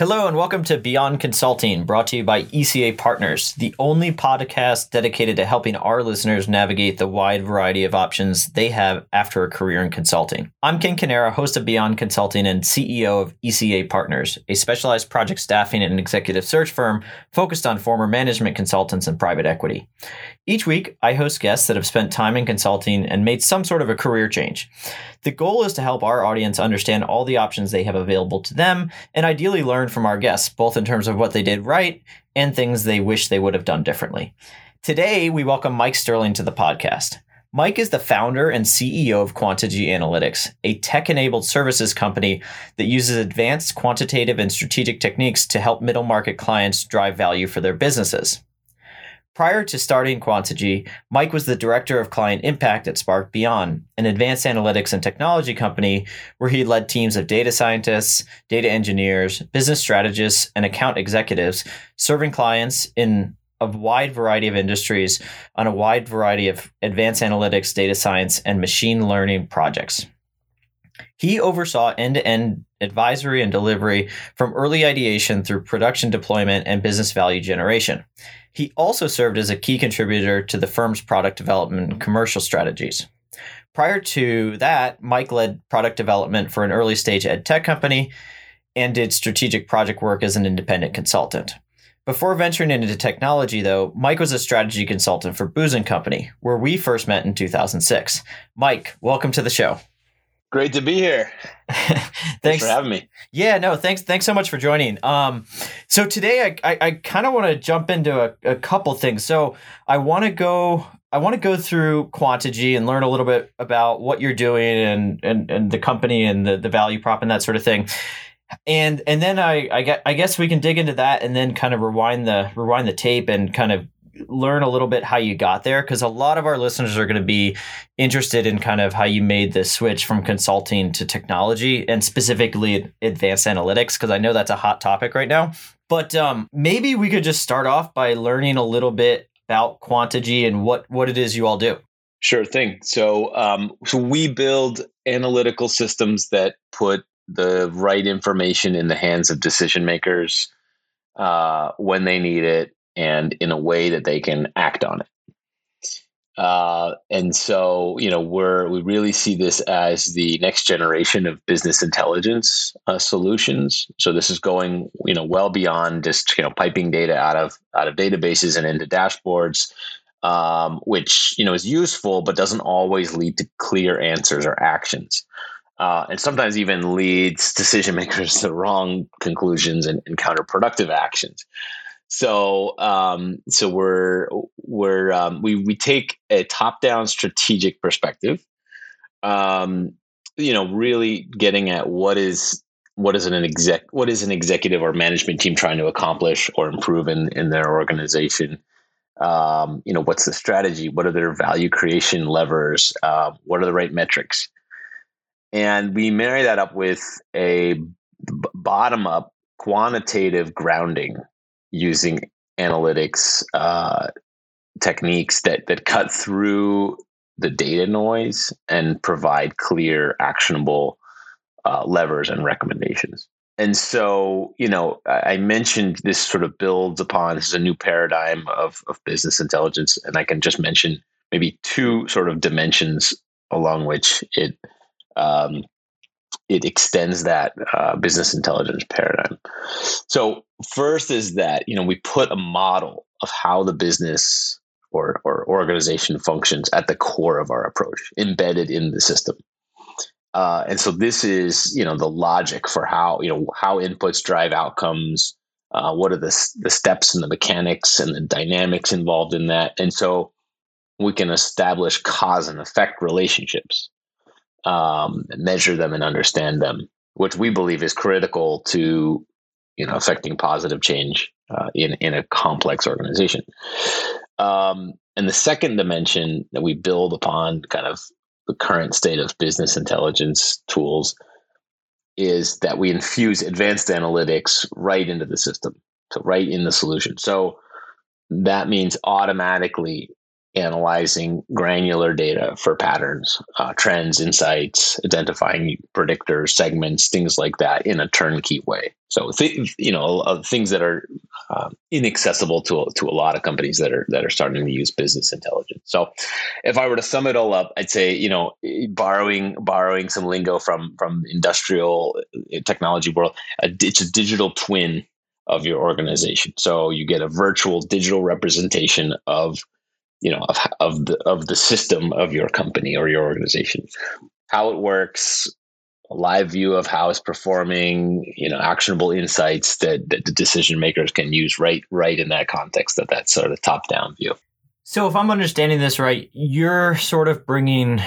Hello and welcome to Beyond Consulting, brought to you by ECA Partners, the only podcast dedicated to helping our listeners navigate the wide variety of options they have after a career in consulting. I'm Ken Canera, host of Beyond Consulting and CEO of ECA Partners, a specialized project staffing and executive search firm focused on former management consultants and private equity. Each week, I host guests that have spent time in consulting and made some sort of a career change. The goal is to help our audience understand all the options they have available to them and ideally learn from our guests, both in terms of what they did right and things they wish they would have done differently. Today, we welcome Mike Sterling to the podcast. Mike is the founder and CEO of Quantegy Analytics, a tech enabled services company that uses advanced quantitative and strategic techniques to help middle market clients drive value for their businesses. Prior to starting Quantegy, Mike was the director of client impact at Spark Beyond, an advanced analytics and technology company where he led teams of data scientists, data engineers, business strategists, and account executives serving clients in a wide variety of industries on a wide variety of advanced analytics, data science, and machine learning projects. He oversaw end to end advisory and delivery from early ideation through production deployment and business value generation. He also served as a key contributor to the firm's product development and commercial strategies. Prior to that, Mike led product development for an early stage ed tech company and did strategic project work as an independent consultant. Before venturing into technology, though, Mike was a strategy consultant for Booz & Company, where we first met in 2006. Mike, welcome to the show. Great to be here. thanks, thanks, for having me. Yeah, no, thanks. Thanks so much for joining. Um, so today I I, I kind of want to jump into a, a couple things. So I want to go I want to go through Quantegy and learn a little bit about what you're doing and and, and the company and the, the value prop and that sort of thing. And and then I I, get, I guess we can dig into that and then kind of rewind the rewind the tape and kind of learn a little bit how you got there because a lot of our listeners are going to be interested in kind of how you made the switch from consulting to technology and specifically advanced analytics because I know that's a hot topic right now. But um, maybe we could just start off by learning a little bit about Quantegy and what what it is you all do. Sure thing. So um, so we build analytical systems that put the right information in the hands of decision makers uh, when they need it and in a way that they can act on it. Uh, and so, you know, we're we really see this as the next generation of business intelligence uh, solutions. So this is going, you know, well beyond just you know piping data out of out of databases and into dashboards, um, which you know is useful but doesn't always lead to clear answers or actions. Uh, and sometimes even leads decision makers to wrong conclusions and, and counterproductive actions. So um, so we're we're um, we we take a top down strategic perspective. Um, you know, really getting at what is what is an exec what is an executive or management team trying to accomplish or improve in in their organization. Um, you know, what's the strategy? What are their value creation levers? Uh, what are the right metrics? And we marry that up with a b- bottom up quantitative grounding using analytics uh, techniques that that cut through the data noise and provide clear, actionable uh, levers and recommendations. And so, you know, I mentioned this sort of builds upon this is a new paradigm of, of business intelligence, and I can just mention maybe two sort of dimensions along which it um, it extends that uh, business intelligence paradigm. So first is that you know we put a model of how the business or, or organization functions at the core of our approach, embedded in the system. Uh, and so this is you know the logic for how you know how inputs drive outcomes. Uh, what are the the steps and the mechanics and the dynamics involved in that? And so we can establish cause and effect relationships um, measure them and understand them, which we believe is critical to you know affecting positive change uh, in in a complex organization. Um, and the second dimension that we build upon, kind of the current state of business intelligence tools, is that we infuse advanced analytics right into the system, so right in the solution. So that means automatically analyzing granular data for patterns, uh, trends, insights, identifying predictors, segments, things like that in a turnkey way. So, th- you know, uh, things that are uh, inaccessible to to a lot of companies that are that are starting to use business intelligence. So, if I were to sum it all up, I'd say, you know, borrowing borrowing some lingo from from industrial uh, technology world, it's a digital twin of your organization. So you get a virtual digital representation of you know of, of the of the system of your company or your organization. How it works a live view of how it's performing you know actionable insights that, that the decision makers can use right right in that context of that sort of top down view. So if i'm understanding this right you're sort of bringing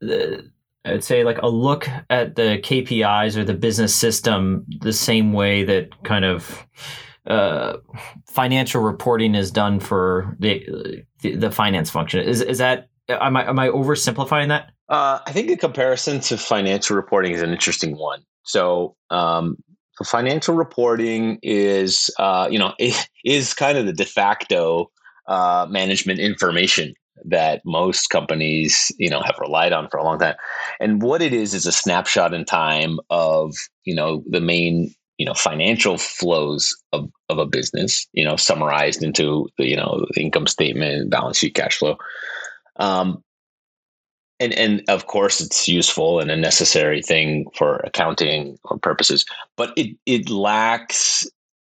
the I'd say like a look at the KPIs or the business system the same way that kind of uh, financial reporting is done for the, the, finance function. Is is that am I am I oversimplifying that? Uh, I think the comparison to financial reporting is an interesting one. So, um, so financial reporting is uh, you know is kind of the de facto uh, management information that most companies you know have relied on for a long time and what it is is a snapshot in time of you know the main you know financial flows of, of a business you know summarized into the you know income statement balance sheet cash flow. Um, and and of course it's useful and a necessary thing for accounting purposes but it it lacks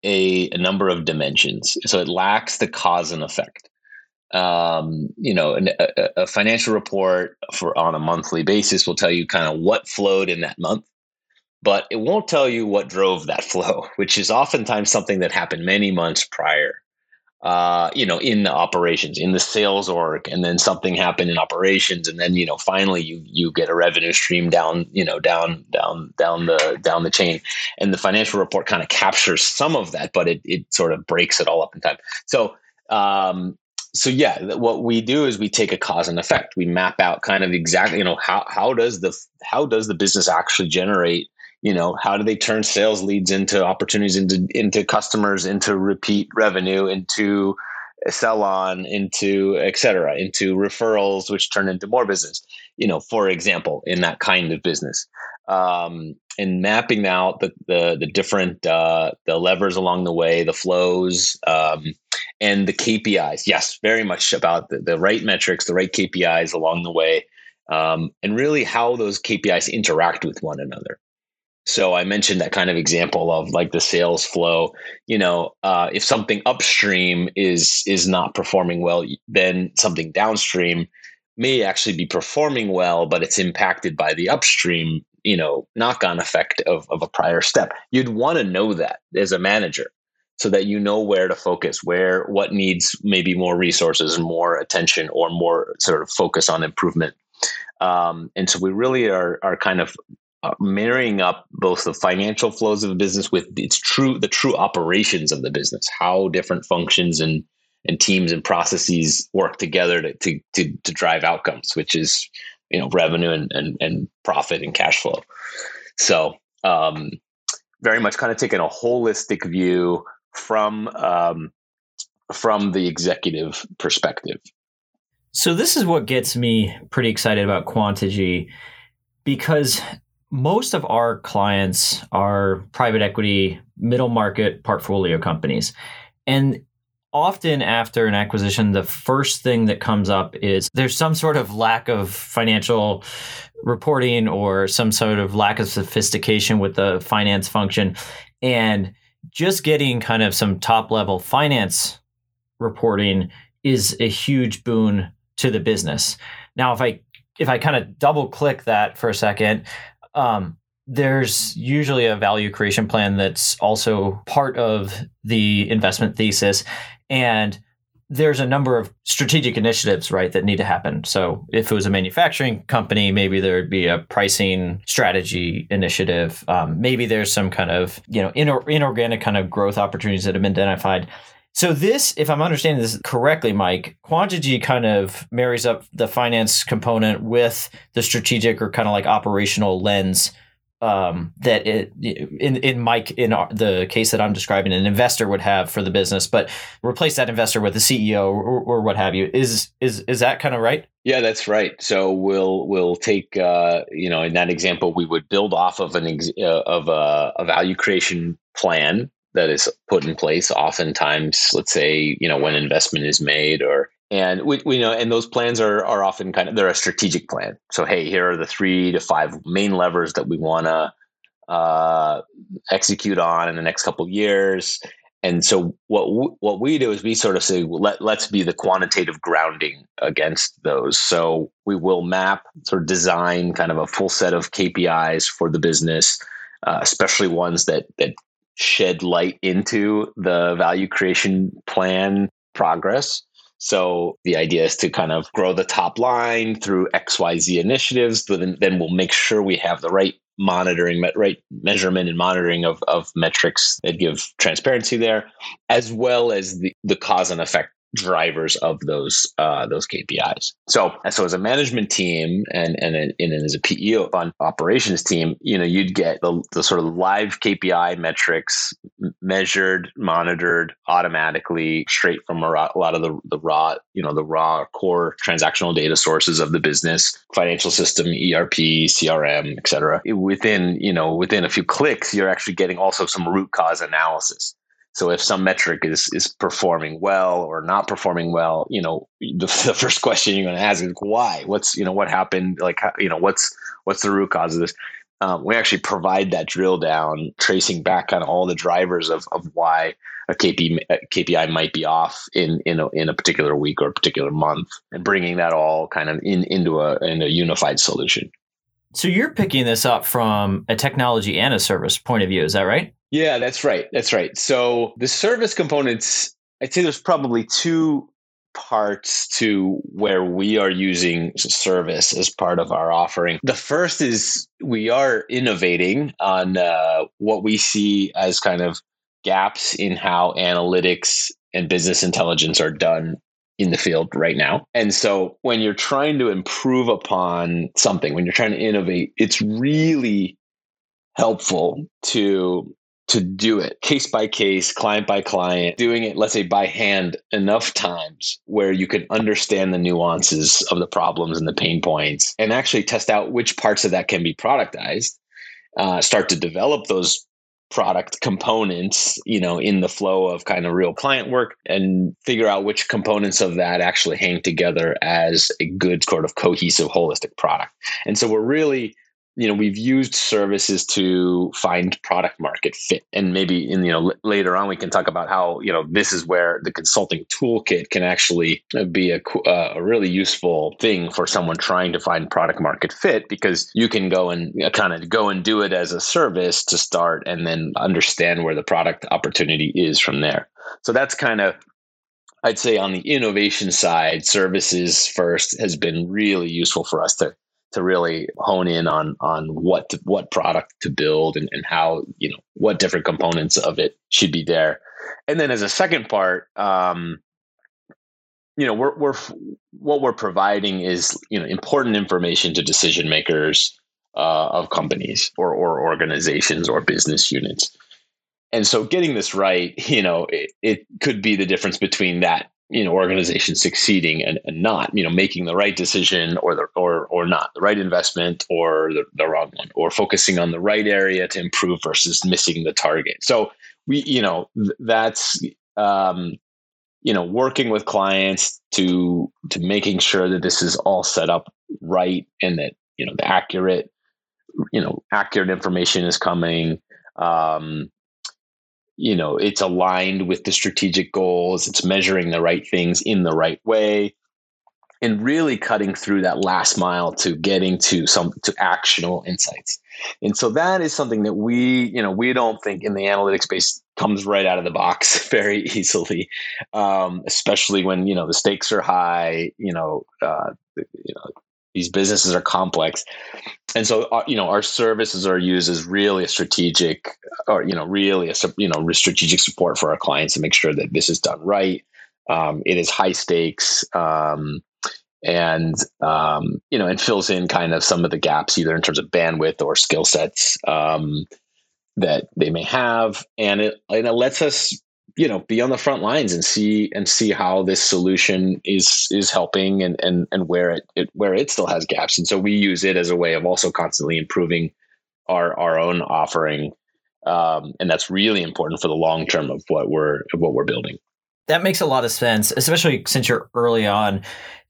a, a number of dimensions. So it lacks the cause and effect. Um, you know a, a financial report for on a monthly basis will tell you kind of what flowed in that month but it won't tell you what drove that flow, which is oftentimes something that happened many months prior. Uh, you know, in the operations, in the sales org, and then something happened in operations, and then you know, finally you you get a revenue stream down, you know, down down down the down the chain, and the financial report kind of captures some of that, but it it sort of breaks it all up in time. So um, so yeah, what we do is we take a cause and effect. We map out kind of exactly, you know, how how does the how does the business actually generate you know how do they turn sales leads into opportunities into into customers into repeat revenue into sell on into et cetera into referrals which turn into more business you know for example in that kind of business. Um, and mapping out the the, the different uh, the levers along the way the flows um, and the kpis yes very much about the, the right metrics the right kpis along the way um, and really how those kpis interact with one another so I mentioned that kind of example of like the sales flow. You know, uh, if something upstream is is not performing well, then something downstream may actually be performing well, but it's impacted by the upstream, you know, knock on effect of, of a prior step. You'd want to know that as a manager so that you know where to focus, where what needs maybe more resources more attention or more sort of focus on improvement. Um, and so we really are are kind of marrying up both the financial flows of a business with its true the true operations of the business how different functions and and teams and processes work together to to to, to drive outcomes which is you know revenue and, and and profit and cash flow. So um very much kind of taking a holistic view from um from the executive perspective. So this is what gets me pretty excited about Quantegy because most of our clients are private equity, middle market portfolio companies. And often after an acquisition, the first thing that comes up is there's some sort of lack of financial reporting or some sort of lack of sophistication with the finance function. And just getting kind of some top level finance reporting is a huge boon to the business. Now, if I if I kind of double click that for a second, um, there's usually a value creation plan that's also part of the investment thesis. And there's a number of strategic initiatives, right, that need to happen. So if it was a manufacturing company, maybe there'd be a pricing strategy initiative. Um, maybe there's some kind of, you know, inor- inorganic kind of growth opportunities that have been identified. So this, if I'm understanding this correctly, Mike, Quantegy kind of marries up the finance component with the strategic or kind of like operational lens um, that it, in in Mike in the case that I'm describing, an investor would have for the business, but replace that investor with a CEO or, or what have you. Is is is that kind of right? Yeah, that's right. So we'll we'll take uh, you know in that example we would build off of an ex- uh, of a, a value creation plan that is put in place. Oftentimes, let's say you know when investment is made or and we, we know and those plans are are often kind of they're a strategic plan so hey here are the three to five main levers that we want to uh, execute on in the next couple years and so what what we do is we sort of say well, let let's be the quantitative grounding against those so we will map sort of design kind of a full set of KPIs for the business uh, especially ones that that shed light into the value creation plan progress. So the idea is to kind of grow the top line through XYZ initiatives, but then, then we'll make sure we have the right monitoring, right measurement and monitoring of, of metrics that give transparency there, as well as the, the cause and effect drivers of those uh, those KPIs. So, so as a management team and and, and as a PEO fund operations team, you know, you'd get the, the sort of live KPI metrics measured, monitored automatically straight from a lot of the, the raw, you know, the raw core transactional data sources of the business, financial system, ERP, CRM, et cetera. Within, you know, within a few clicks, you're actually getting also some root cause analysis. So if some metric is is performing well or not performing well, you know, the, the first question you're going to ask is why? What's you know what happened? Like you know what's what's the root cause of this? Um, we actually provide that drill down, tracing back of all the drivers of of why a KP, KPI might be off in in a, in a particular week or a particular month, and bringing that all kind of in into a in a unified solution. So you're picking this up from a technology and a service point of view, is that right? Yeah, that's right. That's right. So the service components, I'd say there's probably two parts to where we are using service as part of our offering. The first is we are innovating on uh, what we see as kind of gaps in how analytics and business intelligence are done in the field right now. And so when you're trying to improve upon something, when you're trying to innovate, it's really helpful to to do it case by case, client by client, doing it, let's say by hand enough times where you can understand the nuances of the problems and the pain points and actually test out which parts of that can be productized, uh, start to develop those product components you know in the flow of kind of real client work and figure out which components of that actually hang together as a good sort of cohesive holistic product. And so we're really you know we've used services to find product market fit. And maybe in you know l- later on we can talk about how you know this is where the consulting toolkit can actually be a, uh, a really useful thing for someone trying to find product market fit because you can go and uh, kind of go and do it as a service to start and then understand where the product opportunity is from there. So that's kind of I'd say on the innovation side, services first has been really useful for us to to really hone in on on what to, what product to build and, and how you know what different components of it should be there. And then as a second part um, you know we're, we're what we're providing is you know important information to decision makers uh, of companies or, or organizations or business units. And so getting this right you know it, it could be the difference between that you know organization succeeding and, and not you know making the right decision or the or or not the right investment or the, the wrong one or focusing on the right area to improve versus missing the target. So we you know that's um you know working with clients to to making sure that this is all set up right and that you know the accurate you know accurate information is coming um you know it's aligned with the strategic goals it's measuring the right things in the right way and really cutting through that last mile to getting to some to actionable insights. And so that is something that we you know we don't think in the analytics space comes right out of the box very easily um, especially when you know the stakes are high you know uh, you know these businesses are complex. And so uh, you know our services are used as really a strategic or you know really a you know strategic support for our clients to make sure that this is done right. Um, it is high stakes um, and um, you know and fills in kind of some of the gaps either in terms of bandwidth or skill sets um, that they may have. And it and it lets us you know be on the front lines and see and see how this solution is is helping and and and where it, it where it still has gaps. And so we use it as a way of also constantly improving our our own offering um, and that's really important for the long term of what we're of what we're building. That makes a lot of sense especially since you're early on.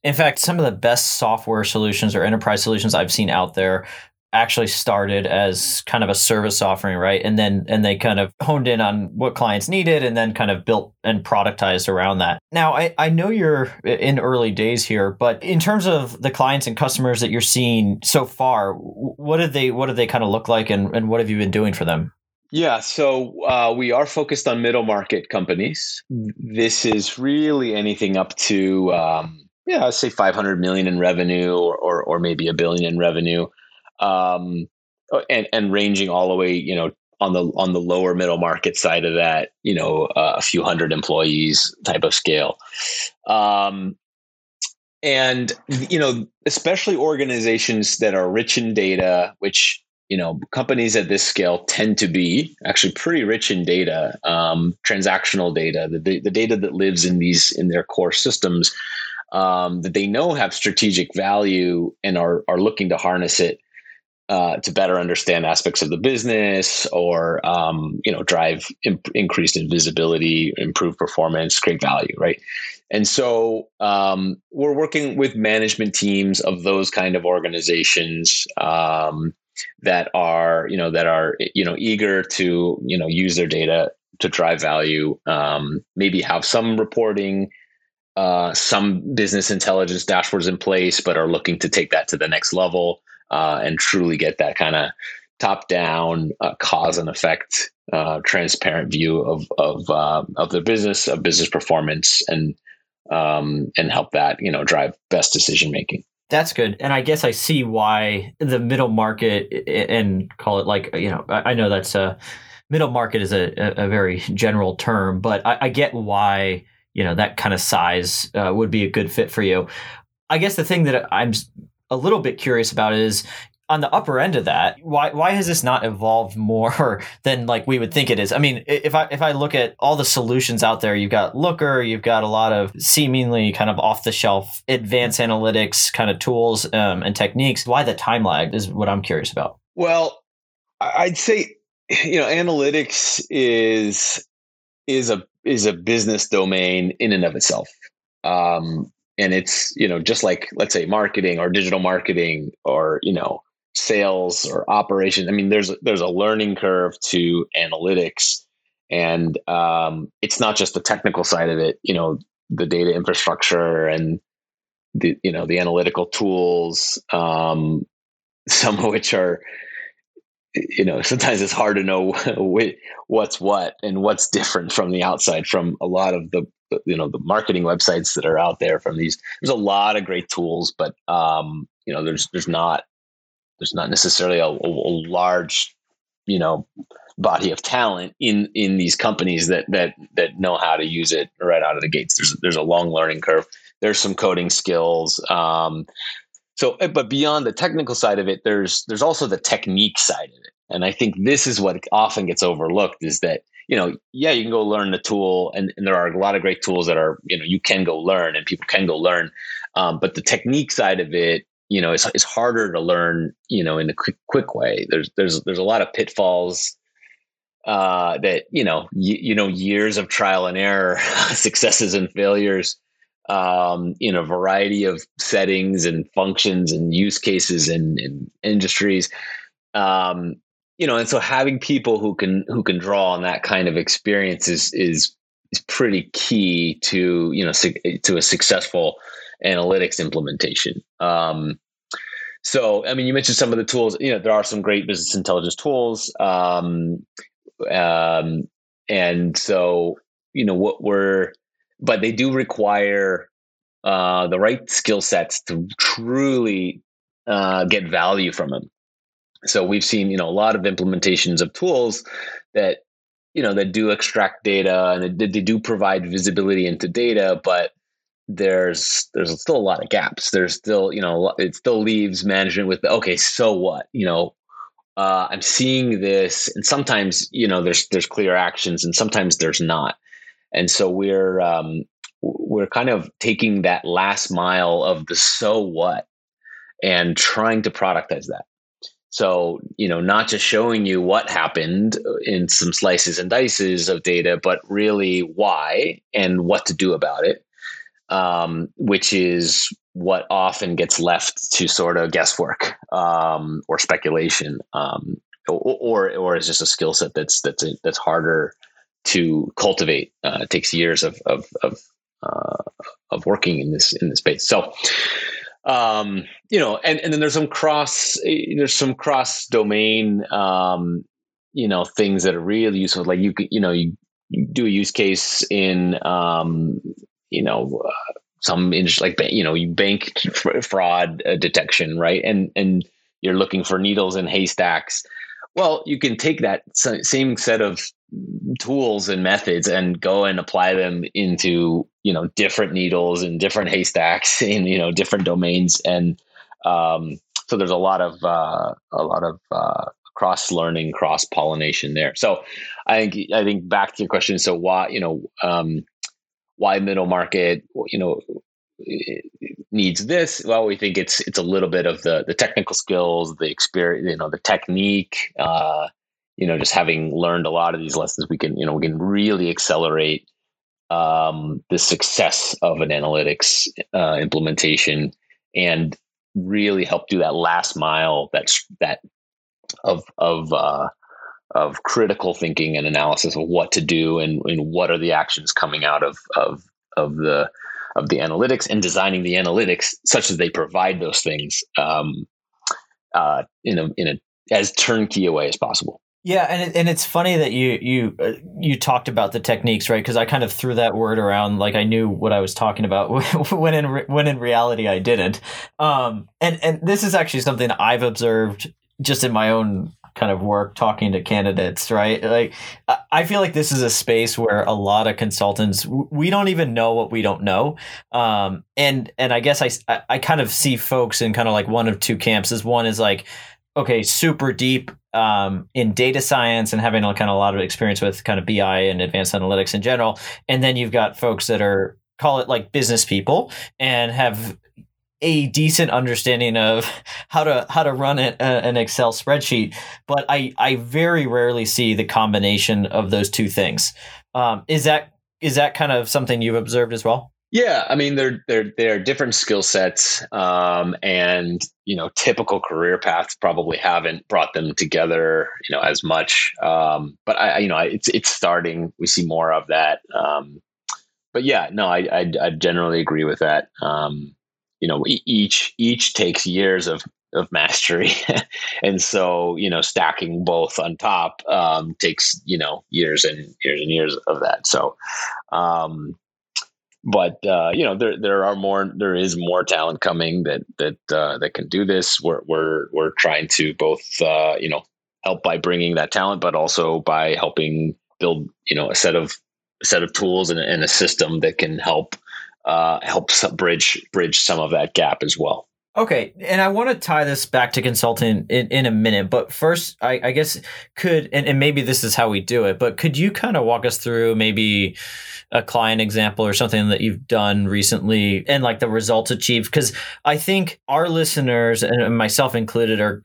In fact, some of the best software solutions or enterprise solutions I've seen out there actually started as kind of a service offering right and then and they kind of honed in on what clients needed and then kind of built and productized around that now i, I know you're in early days here but in terms of the clients and customers that you're seeing so far what did they what did they kind of look like and, and what have you been doing for them yeah, so uh, we are focused on middle market companies. This is really anything up to um, yeah, I'd say 500 million in revenue or, or, or maybe a billion in revenue. Um, oh, and, and ranging all the way, you know, on the, on the lower middle market side of that, you know, uh, a few hundred employees type of scale. Um, and, you know, especially organizations that are rich in data, which, you know, companies at this scale tend to be actually pretty rich in data, um, transactional data, the, the data that lives in these, in their core systems um, that they know have strategic value and are are looking to harness it uh, to better understand aspects of the business or um, you know drive imp- increased visibility, improve performance, create value, right? And so um, we're working with management teams of those kind of organizations um, that are you know that are you know eager to you know use their data to drive value, um, maybe have some reporting uh, some business intelligence dashboards in place, but are looking to take that to the next level uh, and truly get that kind of top down uh, cause and effect, uh, transparent view of of uh, of the business, of business performance, and um, and help that you know drive best decision making. That's good, and I guess I see why the middle market and call it like you know I know that's a middle market is a, a very general term, but I, I get why you know that kind of size uh, would be a good fit for you. I guess the thing that I'm a little bit curious about is on the upper end of that why why has this not evolved more than like we would think it is i mean if i if i look at all the solutions out there you've got looker you've got a lot of seemingly kind of off the shelf advanced analytics kind of tools um, and techniques why the time lag is what i'm curious about well i'd say you know analytics is is a is a business domain in and of itself. Um, and it's you know just like let's say marketing or digital marketing or you know sales or operations. I mean, there's there's a learning curve to analytics, and um, it's not just the technical side of it. You know, the data infrastructure and the you know the analytical tools, um, some of which are you know sometimes it's hard to know what's what and what's different from the outside from a lot of the you know the marketing websites that are out there from these. There's a lot of great tools but um you know there's there's not there's not necessarily a, a large you know body of talent in in these companies that that that know how to use it right out of the gates. There's there's a long learning curve. There's some coding skills. Um so eh, but beyond the technical side of it there's there's also the technique side of it. And i think this is what often gets overlooked is that you know yeah you can go learn the tool and, and there are a lot of great tools that are you know you can go learn and people can go learn. Um, but the technique side of it you know is, is harder to learn you know in a quick quick way. There's there's there's a lot of pitfalls uh, that you know y- you know years of trial and error successes and failures um, in a variety of settings and functions and use cases and, industries. Um, you know, and so having people who can who can draw on that kind of experience is is is pretty key to you know to a successful analytics implementation. Um, so, I mean, you mentioned some of the tools. You know, there are some great business intelligence tools, um, um, and so you know what we're but they do require uh, the right skill sets to truly uh, get value from them. So we've seen, you know, a lot of implementations of tools that, you know, that do extract data and they, they do provide visibility into data, but there's there's still a lot of gaps. There's still you know it still leaves management with okay, so what? You know, uh, I'm seeing this, and sometimes you know there's there's clear actions, and sometimes there's not, and so we're um, we're kind of taking that last mile of the so what and trying to productize that. So, you know, not just showing you what happened in some slices and dices of data, but really why and what to do about it, um, which is what often gets left to sort of guesswork um, or speculation, um, or, or, or is just a skill set that's that's a, that's harder to cultivate. Uh, it takes years of of of, uh, of working in this in this space. So um, you know, and, and then there's some cross, there's some cross domain, um, you know, things that are really useful. Like you you know, you, do a use case in, um, you know, uh, some like you know, you bank fraud uh, detection, right? And and you're looking for needles in haystacks. Well, you can take that same set of tools and methods and go and apply them into you know different needles and different haystacks in you know different domains. And um, so there's a lot of uh, a lot of uh, cross learning cross pollination there. So i think i think back to your question. So why you know um, why middle market? You know needs this. Well we think it's it's a little bit of the the technical skills the experience you know the technique uh, you know, just having learned a lot of these lessons, we can, you know, we can really accelerate um, the success of an analytics uh, implementation and really help do that last mile that's that of of uh, of critical thinking and analysis of what to do and, and what are the actions coming out of of of the of the analytics and designing the analytics such that they provide those things um, uh, in a in a as turnkey a way as possible. Yeah, and it, and it's funny that you you uh, you talked about the techniques, right? Because I kind of threw that word around like I knew what I was talking about when in re- when in reality I didn't. Um, and and this is actually something I've observed just in my own kind of work talking to candidates, right? Like I feel like this is a space where a lot of consultants we don't even know what we don't know. Um, and and I guess I I kind of see folks in kind of like one of two camps. Is one is like okay, super deep um, in data science and having a kind of a lot of experience with kind of BI and advanced analytics in general. And then you've got folks that are call it like business people and have a decent understanding of how to how to run uh, an Excel spreadsheet, but I I very rarely see the combination of those two things. Um, is that is that kind of something you've observed as well? Yeah, I mean they're they're they're different skill sets, um, and you know typical career paths probably haven't brought them together, you know, as much. Um, but I, you know, it's it's starting. We see more of that. Um, but yeah, no, I, I, I generally agree with that. Um, you know, each each takes years of of mastery, and so you know, stacking both on top um, takes you know years and years and years of that. So. Um, but uh, you know there there are more there is more talent coming that that uh, that can do this. We're we're we're trying to both uh, you know help by bringing that talent, but also by helping build you know a set of a set of tools and, and a system that can help uh, help bridge bridge some of that gap as well. Okay, and I want to tie this back to consulting in, in a minute, but first, I, I guess could and, and maybe this is how we do it, but could you kind of walk us through maybe a client example or something that you've done recently and like the results achieved? Because I think our listeners and myself included are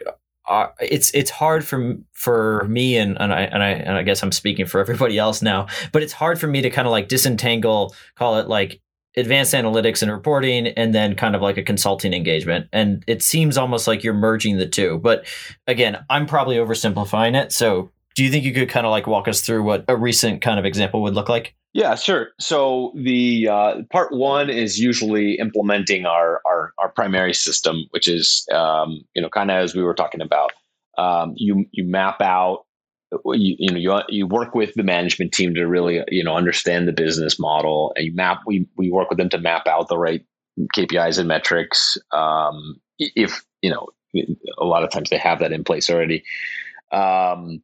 it's it's hard for for me and and I and I and I guess I'm speaking for everybody else now, but it's hard for me to kind of like disentangle, call it like advanced analytics and reporting and then kind of like a consulting engagement. And it seems almost like you're merging the two. But again i'm probably oversimplifying it. So do you think you could kind of like walk us through what a recent kind of example would look like? Yeah sure. So the uh, part one is usually implementing our our, our primary system which is um, you know kind of as we were talking about. Um, you you map out you, you know you, you work with the management team to really you know understand the business model and you map we, we work with them to map out the right kpis and metrics. Um, if you know a lot of times they have that in place already. Um,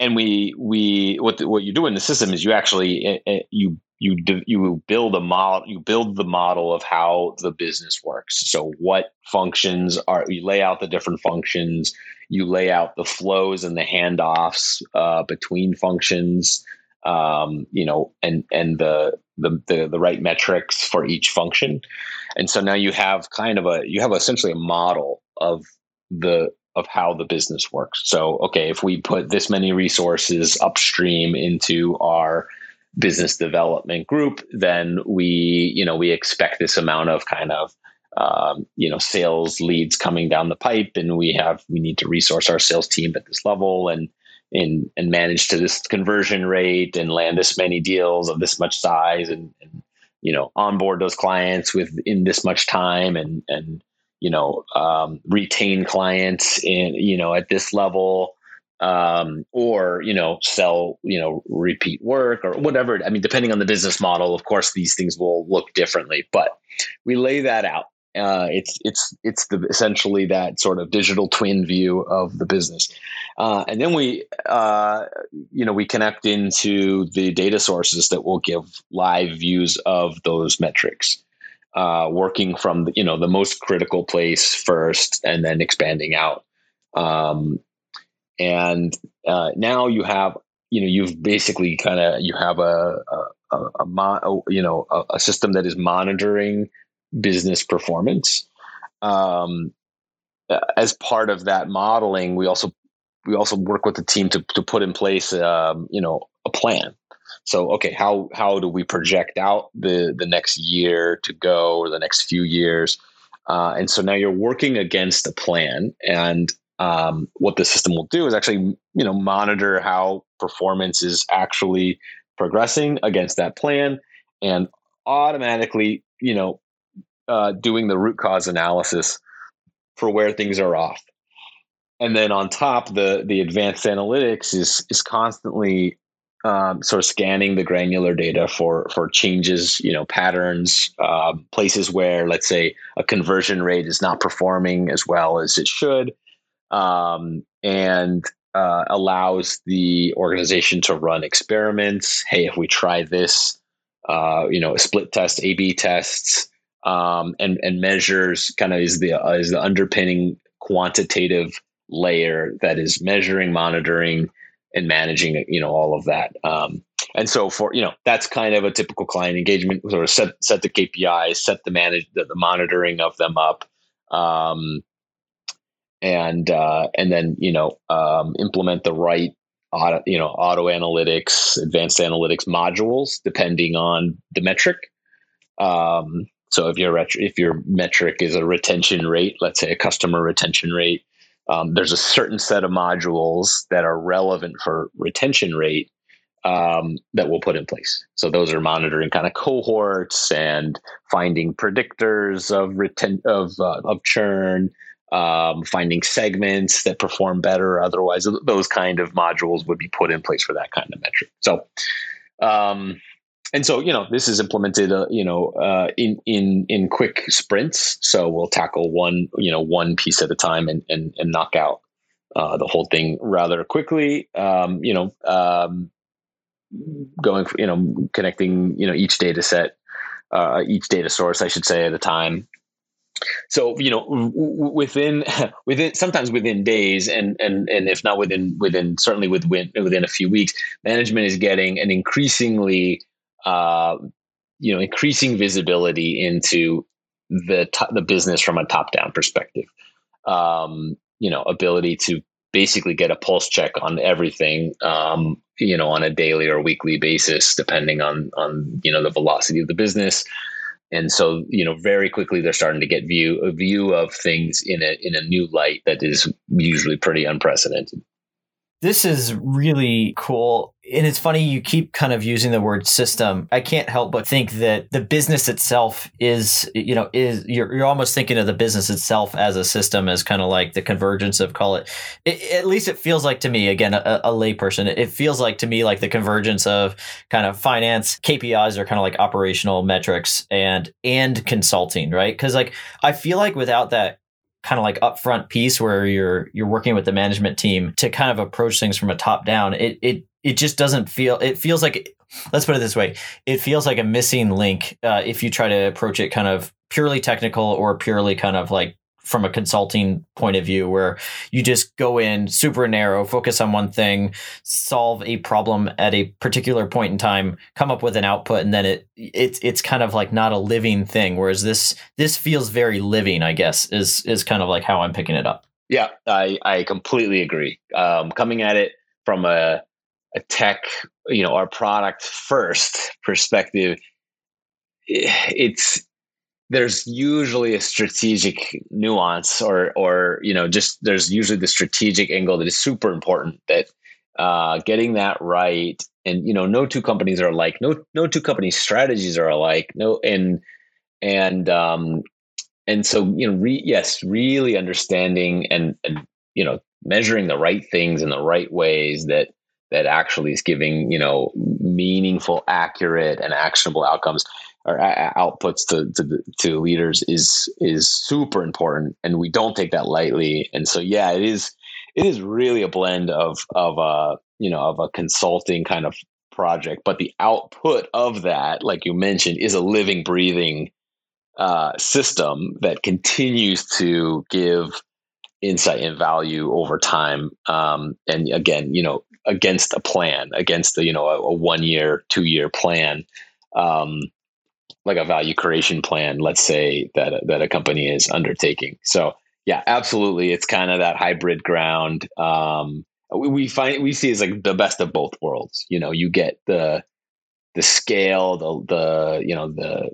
and we we what the, what you do in the system is you actually uh, you you you build a model you build the model of how the business works. So what functions are you lay out the different functions you lay out the flows and the handoffs uh, between functions um, you know and and the, the the the right metrics for each function. And so now you have kind of a you have essentially a model of the of how the business works. So okay if we put this many resources upstream into our business development group, then we, you know, we expect this amount of kind of, um, you know, sales leads coming down the pipe, and we have we need to resource our sales team at this level and and and manage to this conversion rate and land this many deals of this much size and, and you know onboard those clients within this much time and and you know um, retain clients in you know at this level um, or you know sell you know repeat work or whatever. I mean depending on the business model of course these things will look differently but we lay that out. Uh, it's it's it's the essentially that sort of digital twin view of the business, uh, and then we uh, you know we connect into the data sources that will give live views of those metrics, uh, working from the, you know the most critical place first, and then expanding out. Um, and uh, now you have you know you've basically kind of you have a a, a, a, you know a, a, system that is monitoring business performance. Um, as part of that modeling we also we also work with the team to, to put in place um, you know a plan. So okay how how do we project out the the next year to go or the next few years? Uh, and so now you're working against a plan and um, what the system will do is actually you know monitor how performance is actually progressing against that plan and automatically you know uh, doing the root cause analysis for where things are off. And then on top the the advanced analytics is is constantly um, sort of scanning the granular data for for changes, you know, patterns, uh, places where, let's say, a conversion rate is not performing as well as it should, um, and uh, allows the organization to run experiments. Hey, if we try this, uh, you know, split test, A/B tests, um, and and measures kind of is the uh, is the underpinning quantitative layer that is measuring, monitoring, and managing, you know, all of that. Um, and so for you know that's kind of a typical client engagement sort of set set the KPIs, set the manage the, the monitoring of them up. Um, and uh, and then you know um, implement the right auto, you know auto analytics, advanced analytics modules depending on the metric. Um, so if your if your metric is a retention rate, let's say a customer retention rate, um, there's a certain set of modules that are relevant for retention rate um, that we'll put in place. So those are monitoring kind of cohorts and finding predictors of reten- of uh, of churn, um, finding segments that perform better. Otherwise, those kind of modules would be put in place for that kind of metric. So, um, and so you know, this is implemented, uh, you know, uh, in in in quick sprints. So we'll tackle one, you know, one piece at a time and and, and knock out uh, the whole thing rather quickly. Um, you know, um, going, you know, connecting, you know, each data set, uh, each data source, I should say, at a time so you know within within sometimes within days and and and if not within within certainly within within a few weeks management is getting an increasingly uh, you know increasing visibility into the the business from a top down perspective. Um, you know ability to basically get a pulse check on everything um, you know on a daily or weekly basis depending on on you know the velocity of the business and so you know very quickly they're starting to get view a view of things in a in a new light that is usually pretty unprecedented this is really cool. And it's funny, you keep kind of using the word system. I can't help but think that the business itself is, you know, is you're, you're almost thinking of the business itself as a system, as kind of like the convergence of call it, it at least it feels like to me, again, a, a layperson, it feels like to me like the convergence of kind of finance KPIs are kind of like operational metrics and, and consulting, right? Cause like I feel like without that kind of like upfront piece where you're you're working with the management team to kind of approach things from a top down it it it just doesn't feel it feels like let's put it this way it feels like a missing link uh, if you try to approach it kind of purely technical or purely kind of like from a consulting point of view where you just go in super narrow focus on one thing solve a problem at a particular point in time come up with an output and then it it's it's kind of like not a living thing whereas this this feels very living i guess is is kind of like how i'm picking it up. Yeah i i completely agree. Um, coming at it from a a tech you know our product first perspective it's there's usually a strategic nuance or or you know just there's usually the strategic angle that is super important that uh, getting that right and you know no two companies are alike no no two companies strategies are alike no and and um and so you know re, yes really understanding and and you know measuring the right things in the right ways that that actually is giving you know meaningful accurate and actionable outcomes or outputs to, to to leaders is is super important, and we don't take that lightly. And so, yeah, it is it is really a blend of of a you know of a consulting kind of project, but the output of that, like you mentioned, is a living, breathing uh, system that continues to give insight and value over time. Um, and again, you know, against a plan, against the you know a, a one year, two year plan. Um, like a value creation plan, let's say that that a company is undertaking. So yeah, absolutely, it's kind of that hybrid ground. Um, we, we find we see as like the best of both worlds. You know, you get the the scale, the the you know the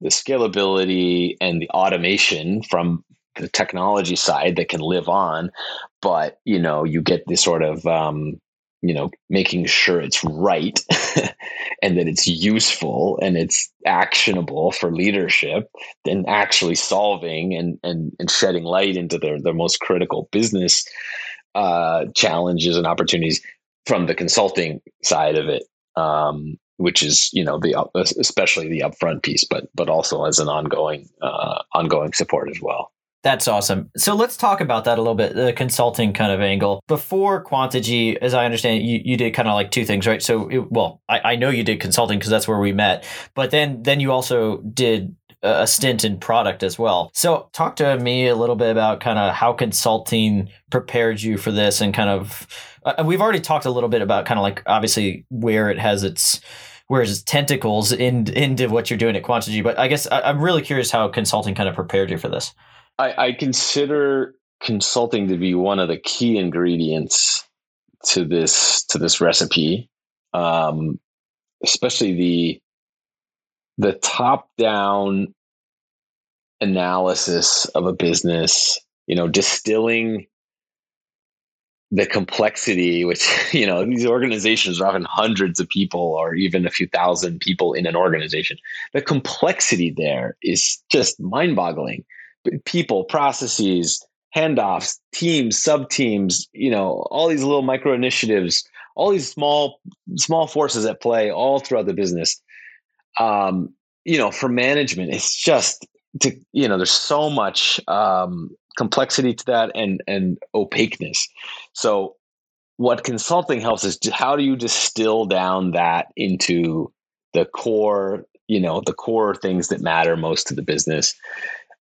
the scalability and the automation from the technology side that can live on, but you know you get this sort of um, you know making sure it's right and that it's useful and it's actionable for leadership and actually solving and and, and shedding light into their, their most critical business uh, challenges and opportunities from the consulting side of it um, which is you know the especially the upfront piece but but also as an ongoing uh, ongoing support as well that's awesome. So let's talk about that a little bit, the consulting kind of angle. Before Quantegy, as I understand, you, you did kind of like two things, right? So, it, well, I, I know you did consulting because that's where we met, but then then you also did a stint in product as well. So, talk to me a little bit about kind of how consulting prepared you for this, and kind of uh, we've already talked a little bit about kind of like obviously where it has its whereas its tentacles in, into what you're doing at Quantegy. But I guess I, I'm really curious how consulting kind of prepared you for this. I, I consider consulting to be one of the key ingredients to this to this recipe, um, especially the the top down analysis of a business. You know, distilling the complexity which you know these organizations are often hundreds of people or even a few thousand people in an organization the complexity there is just mind-boggling people, processes, handoffs, teams, sub teams, you know, all these little micro initiatives, all these small small forces at play all throughout the business. Um, you know, for management, it's just to you know, there's so much um, complexity to that and and opaqueness. So what consulting helps is how do you distill down that into the core, you know, the core things that matter most to the business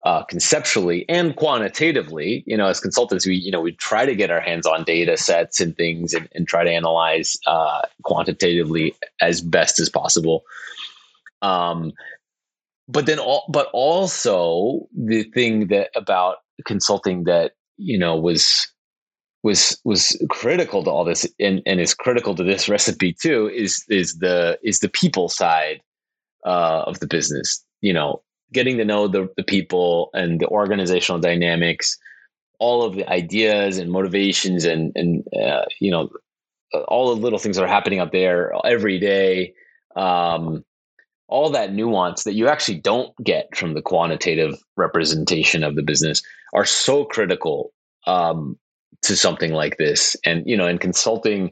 uh, conceptually and quantitatively. You know, as consultants, we you know we try to get our hands on data sets and things and, and try to analyze uh, quantitatively as best as possible. Um, but then, all, but also the thing that about consulting that you know was was was critical to all this and, and is critical to this recipe too is is the is the people side uh, of the business you know getting to know the, the people and the organizational dynamics, all of the ideas and motivations and and uh, you know all the little things that are happening out there every day. Um, all that nuance that you actually don't get from the quantitative representation of the business are so critical um, to something like this. And you know, in consulting,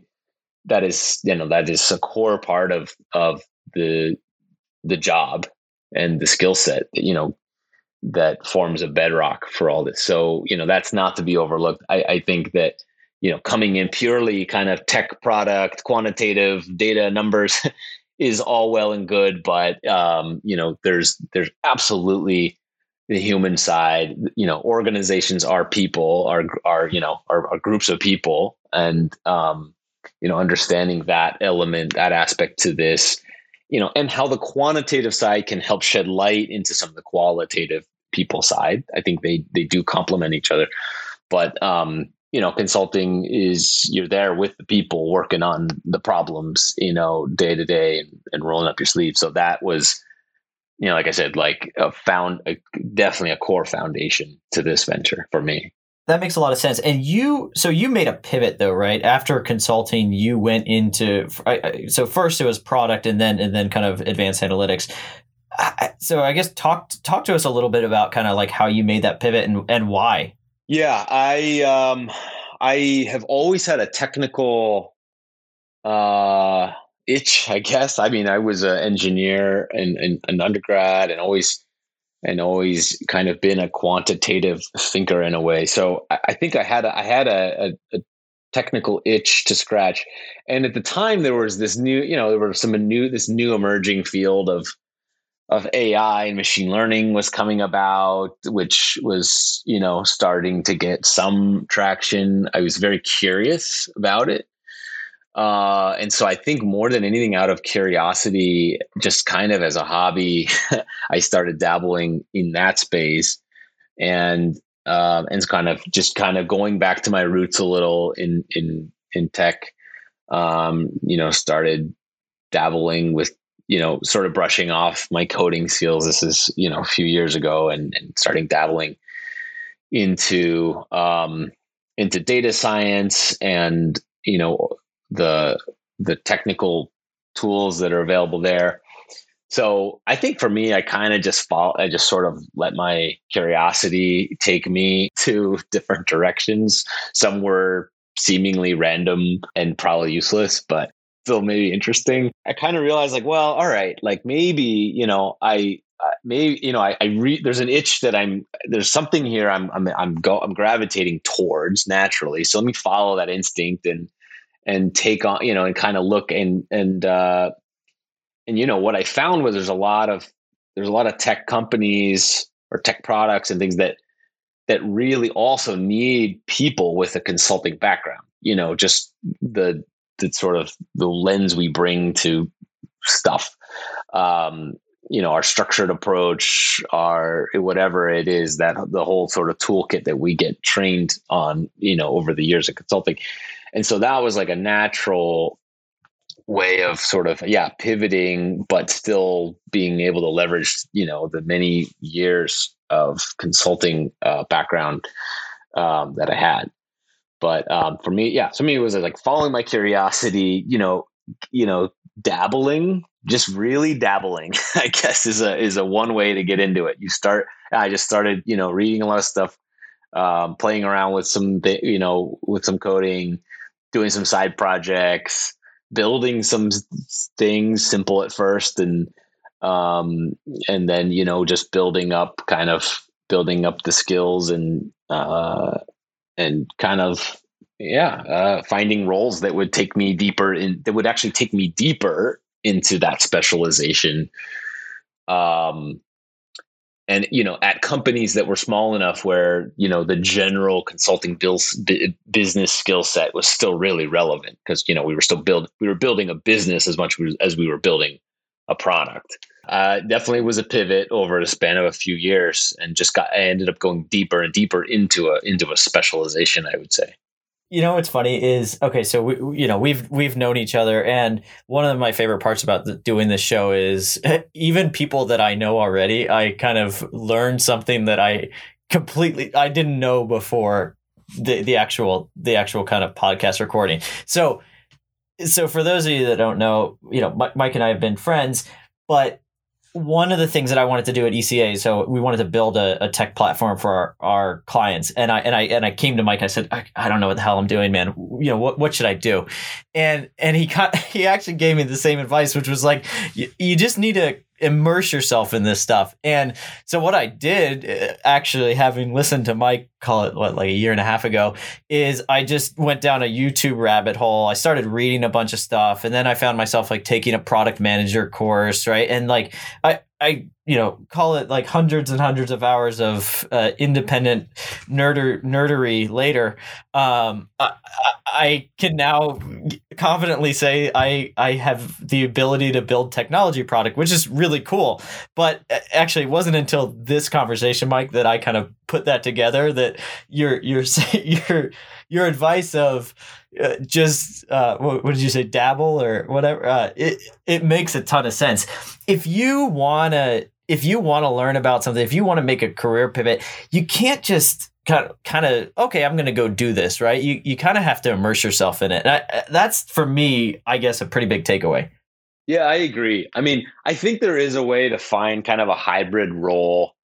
that is you know that is a core part of of the the job and the skill set you know that forms a bedrock for all this so you know that's not to be overlooked i, I think that you know, coming in purely kind of tech product, quantitative data numbers is all well and good, but um, you know, there's there's absolutely the human side. You know, organizations are people, are are you know, are, are groups of people, and um, you know, understanding that element, that aspect to this, you know, and how the quantitative side can help shed light into some of the qualitative people side. I think they they do complement each other, but um, you know, consulting is you're there with the people working on the problems, you know, day to day and, rolling up your sleeves. So that was, you know, like I said, like a found a, definitely a core foundation to this venture for me. That makes a lot of sense. And you, so you made a pivot though, right? After consulting, you went into so first it was product, and then and then kind of advanced analytics. So I guess talk talk to us a little bit about kind of like how you made that pivot and and why. Yeah, I um, I have always had a technical uh, itch, I guess. I mean, I was an engineer and an undergrad, and always and always kind of been a quantitative thinker in a way. So I, think I had a, I had a, a, a, technical itch to scratch, and at the time there was this new, you know, there were some new this new emerging field of of AI and machine learning was coming about, which was you know starting to get some traction. I was very curious about it. Uh, and so I think more than anything, out of curiosity, just kind of as a hobby, I started dabbling in that space, and um, and kind of just kind of going back to my roots a little in in in tech. Um, you know, started dabbling with you know sort of brushing off my coding skills. This is you know a few years ago, and, and starting dabbling into um, into data science and you know the the technical tools that are available there. So I think for me, I kind of just fall. I just sort of let my curiosity take me to different directions. Some were seemingly random and probably useless, but still maybe interesting. I kind of realized like, well, all right, like maybe you know, I uh, maybe you know, I, I re- there's an itch that I'm there's something here I'm I'm I'm go I'm gravitating towards naturally. So let me follow that instinct and and take on you know and kind of look and and uh and you know what i found was there's a lot of there's a lot of tech companies or tech products and things that that really also need people with a consulting background you know just the the sort of the lens we bring to stuff. Um you know our structured approach our whatever it is that the whole sort of toolkit that we get trained on you know over the years of consulting and so that was like a natural way of sort of yeah pivoting but still being able to leverage you know the many years of consulting uh, background um, that i had. But um, for me yeah for me it was like following my curiosity you know you know dabbling just really dabbling i guess is a is a one way to get into it. You start i just started you know reading a lot of stuff um, playing around with some you know with some coding doing some side projects, building some things simple at first, and um, and then you know just building up, kind of building up the skills and uh, and kind of yeah, uh, finding roles that would take me deeper in that would actually take me deeper into that specialization. Um, and you know at companies that were small enough where you know the general consulting bills, business skill set was still really relevant because you know we were still build we were building a business as much as we were building a product. Uh, definitely was a pivot over the span of a few years and just got i ended up going deeper and deeper into a into a specialization i would say you know what's funny is okay so we you know we've we've known each other and one of my favorite parts about the, doing this show is even people that i know already i kind of learned something that i completely i didn't know before the the actual the actual kind of podcast recording. So so for those of you that don't know you know mike and i have been friends but one of the things that I wanted to do at ECA, so we wanted to build a, a tech platform for our, our, clients, and I and I and I came to Mike. I said, I, I, don't know what the hell I'm doing, man. You know what what should I do? And and he got, he actually gave me the same advice, which was like, you, you just need to immerse yourself in this stuff. And so what I did uh, actually having listened to Mike call it what like a year and a half ago is I just went down a YouTube rabbit hole. I started reading a bunch of stuff and then I found myself like taking a product manager course, right? And like I I you know call it like hundreds and hundreds of hours of uh, independent nerder nerdery later um, I, I, can now confidently say I I have the ability to build technology product which is really cool. But actually it wasn't until this conversation Mike that I kind of put that together that your your your your advice of uh, just uh, what, what, did you say dabble or whatever uh, it it makes a ton of sense. If you want to if you want to learn about something if you want to make a career pivot you can't just kind of, kind of okay i'm going to go do this right? You you kind of have to immerse yourself in it. I, uh, that's for me i guess a pretty big takeaway. Yeah i agree. I mean i think there is a way to find kind of a hybrid role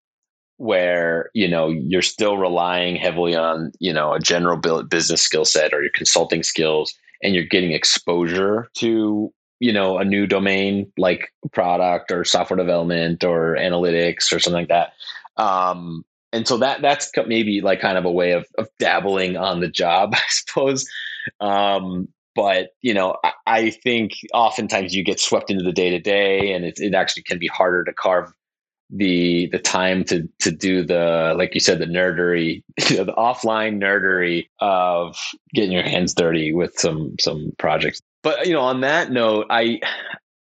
where you know you're still relying heavily on you know a general business skill set or your consulting skills and you're getting exposure to you know a new domain like product or software development or analytics or something like that. Um, and so that that's maybe like kind of a way of, of dabbling on the job i suppose. Um, but you know I, I, think oftentimes you get swept into the day to day and it, it actually can be harder to carve the the time to to do the like you said the nerdery you know, the offline nerdery of getting your hands dirty with some some projects but you know on that note i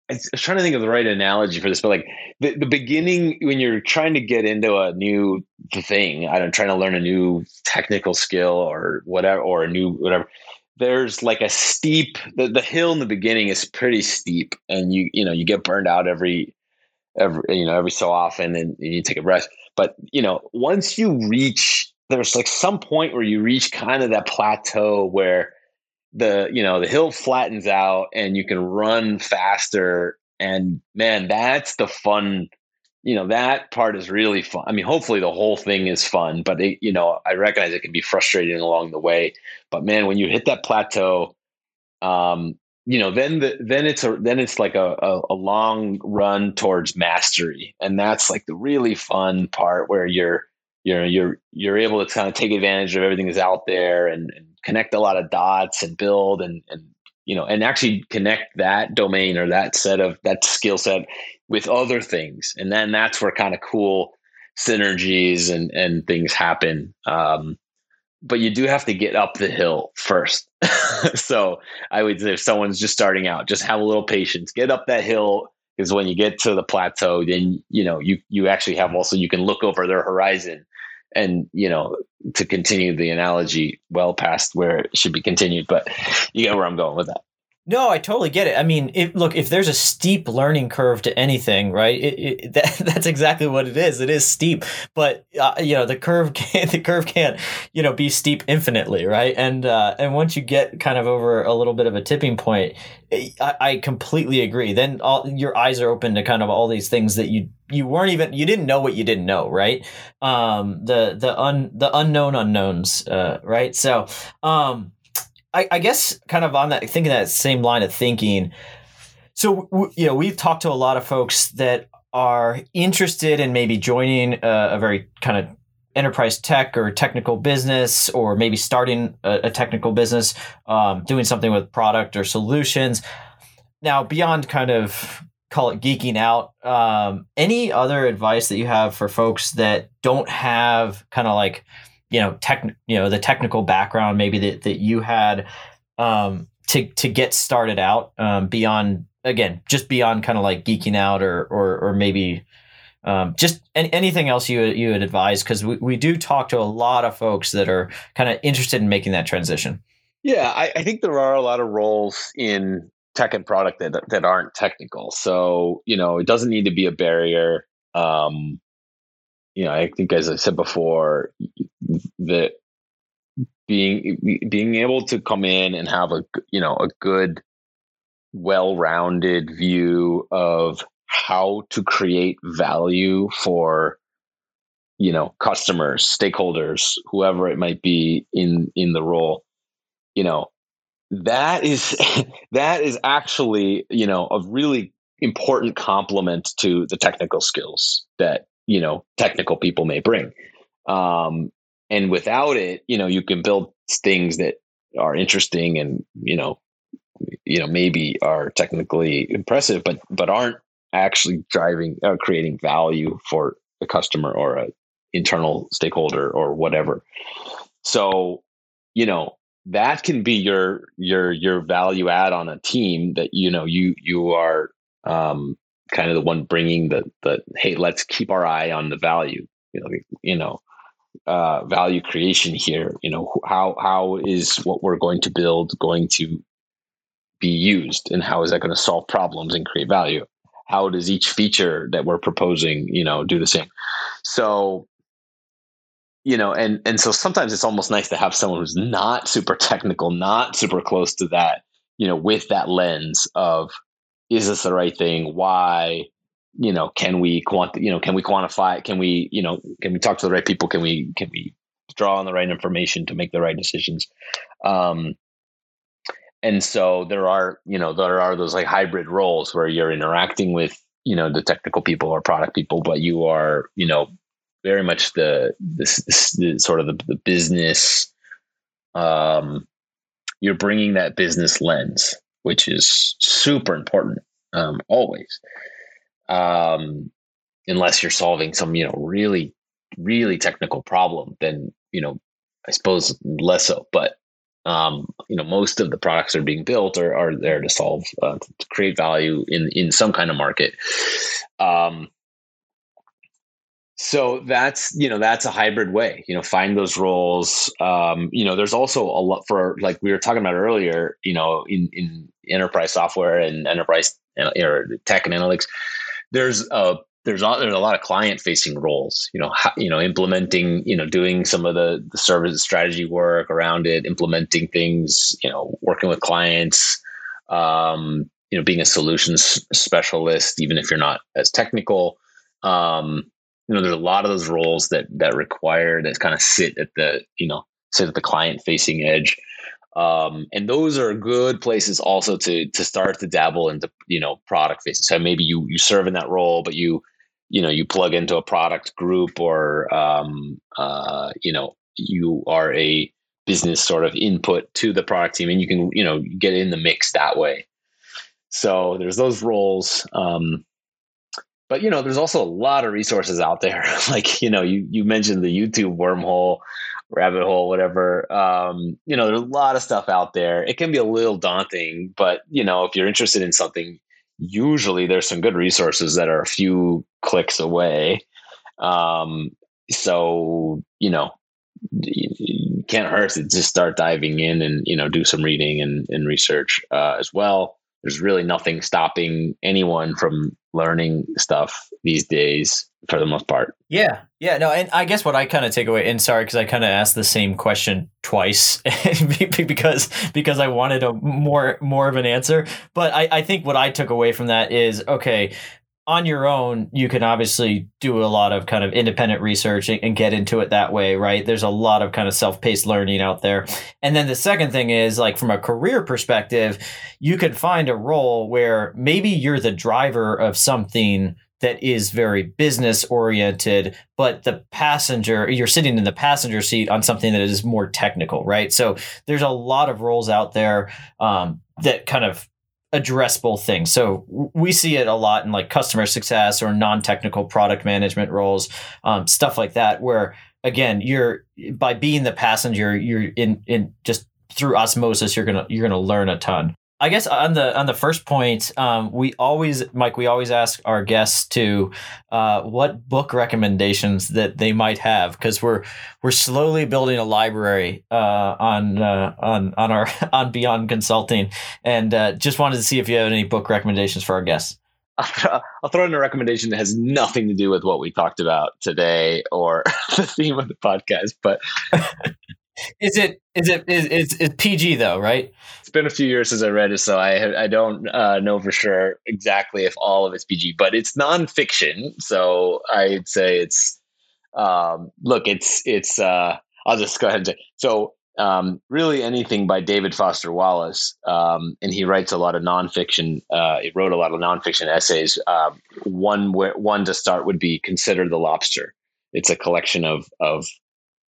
I was trying to think of the right analogy for this, but like the, the beginning when you're trying to get into a new thing, I don't trying to learn a new technical skill or whatever, or a new whatever. There's like a steep the, the hill in the beginning is pretty steep, and you you know you get burned out every every you know every so often and, you take a rest. But you know once you reach there's like some point where you reach kind of that plateau where the you know the hill flattens out and you can run faster. And man that's the fun you know that part is really fun. I mean hopefully the whole thing is fun but it, you know i recognize it can be frustrating along the way. But man when you hit that plateau um you know then the, then it's a then it's like a, a, a, long run towards mastery. And that's like the really fun part where you're you're you're you're able to kind of take advantage of everything that's out there and, and connect a lot of dots and build and and you know and actually connect that domain or that set of that skill set with other things. And then that's where kind of cool synergies and and things happen. Um, but you do have to get up the hill first. so I would say if someone's just starting out, just have a little patience, get up that hill. Because when you get to the plateau, then you know you you actually have also you can look over their horizon, and you know to continue the analogy well past where it should be continued. But you get where I'm going with that. No, I totally get it. I mean, look, if there's a steep learning curve to anything, right? It, it, that, that's exactly what it is. It is steep, but uh, you know, the curve can't the curve can't you know be steep infinitely, right? And uh, and once you get kind of over a little bit of a tipping point, I, I completely agree. Then all, your eyes are open to kind of all these things that you you weren't even you didn't know what you didn't know, right? Um, the the un the unknown unknowns, uh, right? So, um I, I guess kind of on that thinking that same line of thinking. So you know, we've talked to a lot of folks that are interested in maybe joining a, a very kind of enterprise tech or technical business, or maybe starting a, a technical business, um, doing something with product or solutions. Now, beyond kind of call it geeking out, um, any other advice that you have for folks that don't have kind of like you know tech you know the technical background maybe that, that you had um, to to get started out um, beyond again just beyond kind of like geeking out or or or maybe um, just any, anything else you you would advise because we, we do talk to a lot of folks that are kind of interested in making that transition. Yeah I, I think there are a lot of roles in tech and product that that aren't technical. So you know it doesn't need to be a barrier. Um, you know, I think as I said before, that being being able to come in and have a you know a good, well-rounded view of how to create value for you know customers, stakeholders, whoever it might be in in the role, you know, that is that is actually you know a really important complement to the technical skills that you know technical people may bring. Um, and without it you know you can build things that are interesting and you know you know maybe are technically impressive but but aren't actually driving or creating value for a customer or a internal stakeholder or whatever. So you know that can be your your your value add on a team that you know you you are um, kind of the one bringing the the hey let's keep our eye on the value you know you know uh, value creation here. You know how how is what we're going to build going to be used and how is that going to solve problems and create value? How does each feature that we're proposing you know do the same? So you know and and so sometimes it's almost nice to have someone who's not super technical not super close to that you know with that lens of is this the right thing? Why? You know can we quant you know can we quantify it? Can we you know can we talk to the right people? Can we can we draw on the right information to make the right decisions? Um and so there are you know there are those like hybrid roles where you're interacting with you know the technical people or product people but you are you know very much the this, this the, sort of the, the business um, you're bringing that business lens which is super important um, always. Um, unless you're solving some you know really really technical problem then you know i suppose less so. But um, you know most of the products that are being built are, are there to solve uh, to create value in in some kind of market. Um, so that's you know that's a hybrid way you know find those roles. Um, you know there's also a lot for like we were talking about earlier you know in in enterprise software and enterprise uh, or tech and analytics there's a there's a, there's a lot of client facing roles you know how, you know implementing you know doing some of the the service strategy work around it implementing things you know working with clients um, you know being a solutions specialist even if you're not as technical. Um, you know there's a lot of those roles that that require that kind of sit at the you know sit at the client facing edge. Um, and those are good places also to to start to dabble into you know product facing. So maybe you you serve in that role but you you know you plug into a product group or um, uh, you know you are a business sort of input to the product team and you can you know get in the mix that way. So there's those roles um, but you know there's also a lot of resources out there. Like you know you you mentioned the youtube wormhole rabbit hole whatever. Um, you know there's a lot of stuff out there. It can be a little daunting but you know if you're interested in something usually there's some good resources that are a few clicks away. Um, so you know can't hurt to just start diving in and you know do some reading and, and research uh, as well there's really nothing stopping anyone from learning stuff these days for the most part. Yeah. Yeah. No, and I guess what I kind of take away, and sorry, because I kind of asked the same question twice because because I wanted a more more of an answer. But I, I think what I took away from that is okay, on your own, you can obviously do a lot of kind of independent research and get into it that way, right? There's a lot of kind of self paced learning out there. And then the second thing is like from a career perspective, you could find a role where maybe you're the driver of something that is very business oriented, but the passenger, you're sitting in the passenger seat on something that is more technical, right? So there's a lot of roles out there um, that kind of address both things. So we see it a lot in like customer success or non-technical product management roles, um, stuff like that, where again, you're by being the passenger, you're in in just through osmosis, you're gonna you're gonna learn a ton. I guess on the on the first point, um, we always, Mike, we always ask our guests to uh, what book recommendations that they might have because we're we're slowly building a library uh, on uh, on on our on Beyond Consulting, and uh, just wanted to see if you have any book recommendations for our guests. I'll throw in a recommendation that has nothing to do with what we talked about today or the theme of the podcast, but is it is it is it's, it's PG though, right? It's been a few years since I read it, so I I don't uh, know for sure exactly if all of it's PG, but it's nonfiction, so I'd say it's um, look, it's it's uh, I'll just go ahead and say so. um, really anything by David Foster Wallace, um, and he writes a lot of nonfiction. Uh, he wrote a lot of nonfiction essays. Uh, one one to start would be "Consider the Lobster." It's a collection of of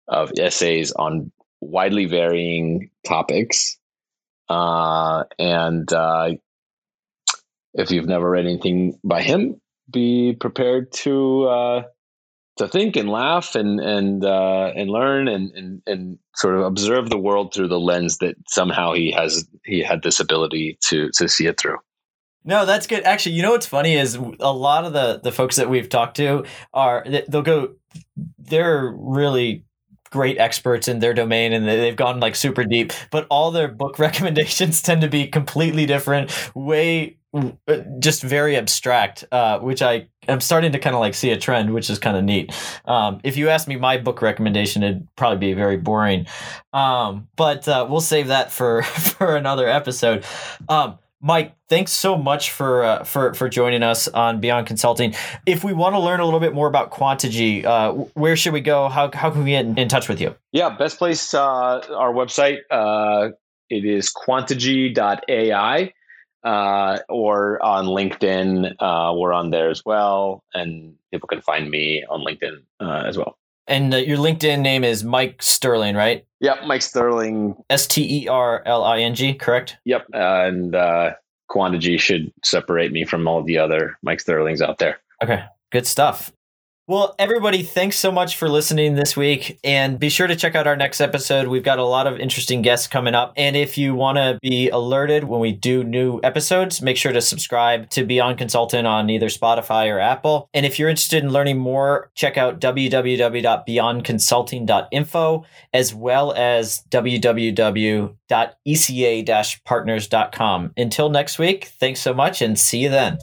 of essays on widely varying topics, uh, and uh, if you've never read anything by him, be prepared to uh, to think and laugh and and uh, and learn and, and and sort of observe the world through the lens that somehow he has he had this ability to to see it through. No, that's good. Actually, you know what's funny is a lot of the the folks that we've talked to are they'll go they're really great experts in their domain and they've gone like super deep, but all their book recommendations tend to be completely different, way uh, just very abstract, uh, which I am starting to kind of like see a trend, which is kind of neat. Um, if you ask me my book recommendation, it'd probably be very boring, um, but uh, we'll save that for for another episode. Um, Mike, thanks so much for uh, for for joining us on Beyond Consulting. If we want to learn a little bit more about Quantegy, uh, where should we go? How how can we get in, in touch with you? Yeah, best place uh, our website. Uh, it is quantegy.ai. Uh, or on LinkedIn, uh, we're on there as well, and people can find me on LinkedIn as well. And uh, your LinkedIn name is Mike Sterling, right? Yep, Mike Sterling. S T E R L I N G, correct? Yep, uh, and uh, Quantegy should separate me from all the other Mike Sterlings out there. Okay, good stuff. Well, everybody, thanks so much for listening this week. And be sure to check out our next episode. We've got a lot of interesting guests coming up. And if you want to be alerted when we do new episodes, make sure to subscribe to Beyond Consultant on either Spotify or Apple. And if you're interested in learning more, check out www.beyondconsulting.info as well as www.eca partners.com. Until next week, thanks so much and see you then.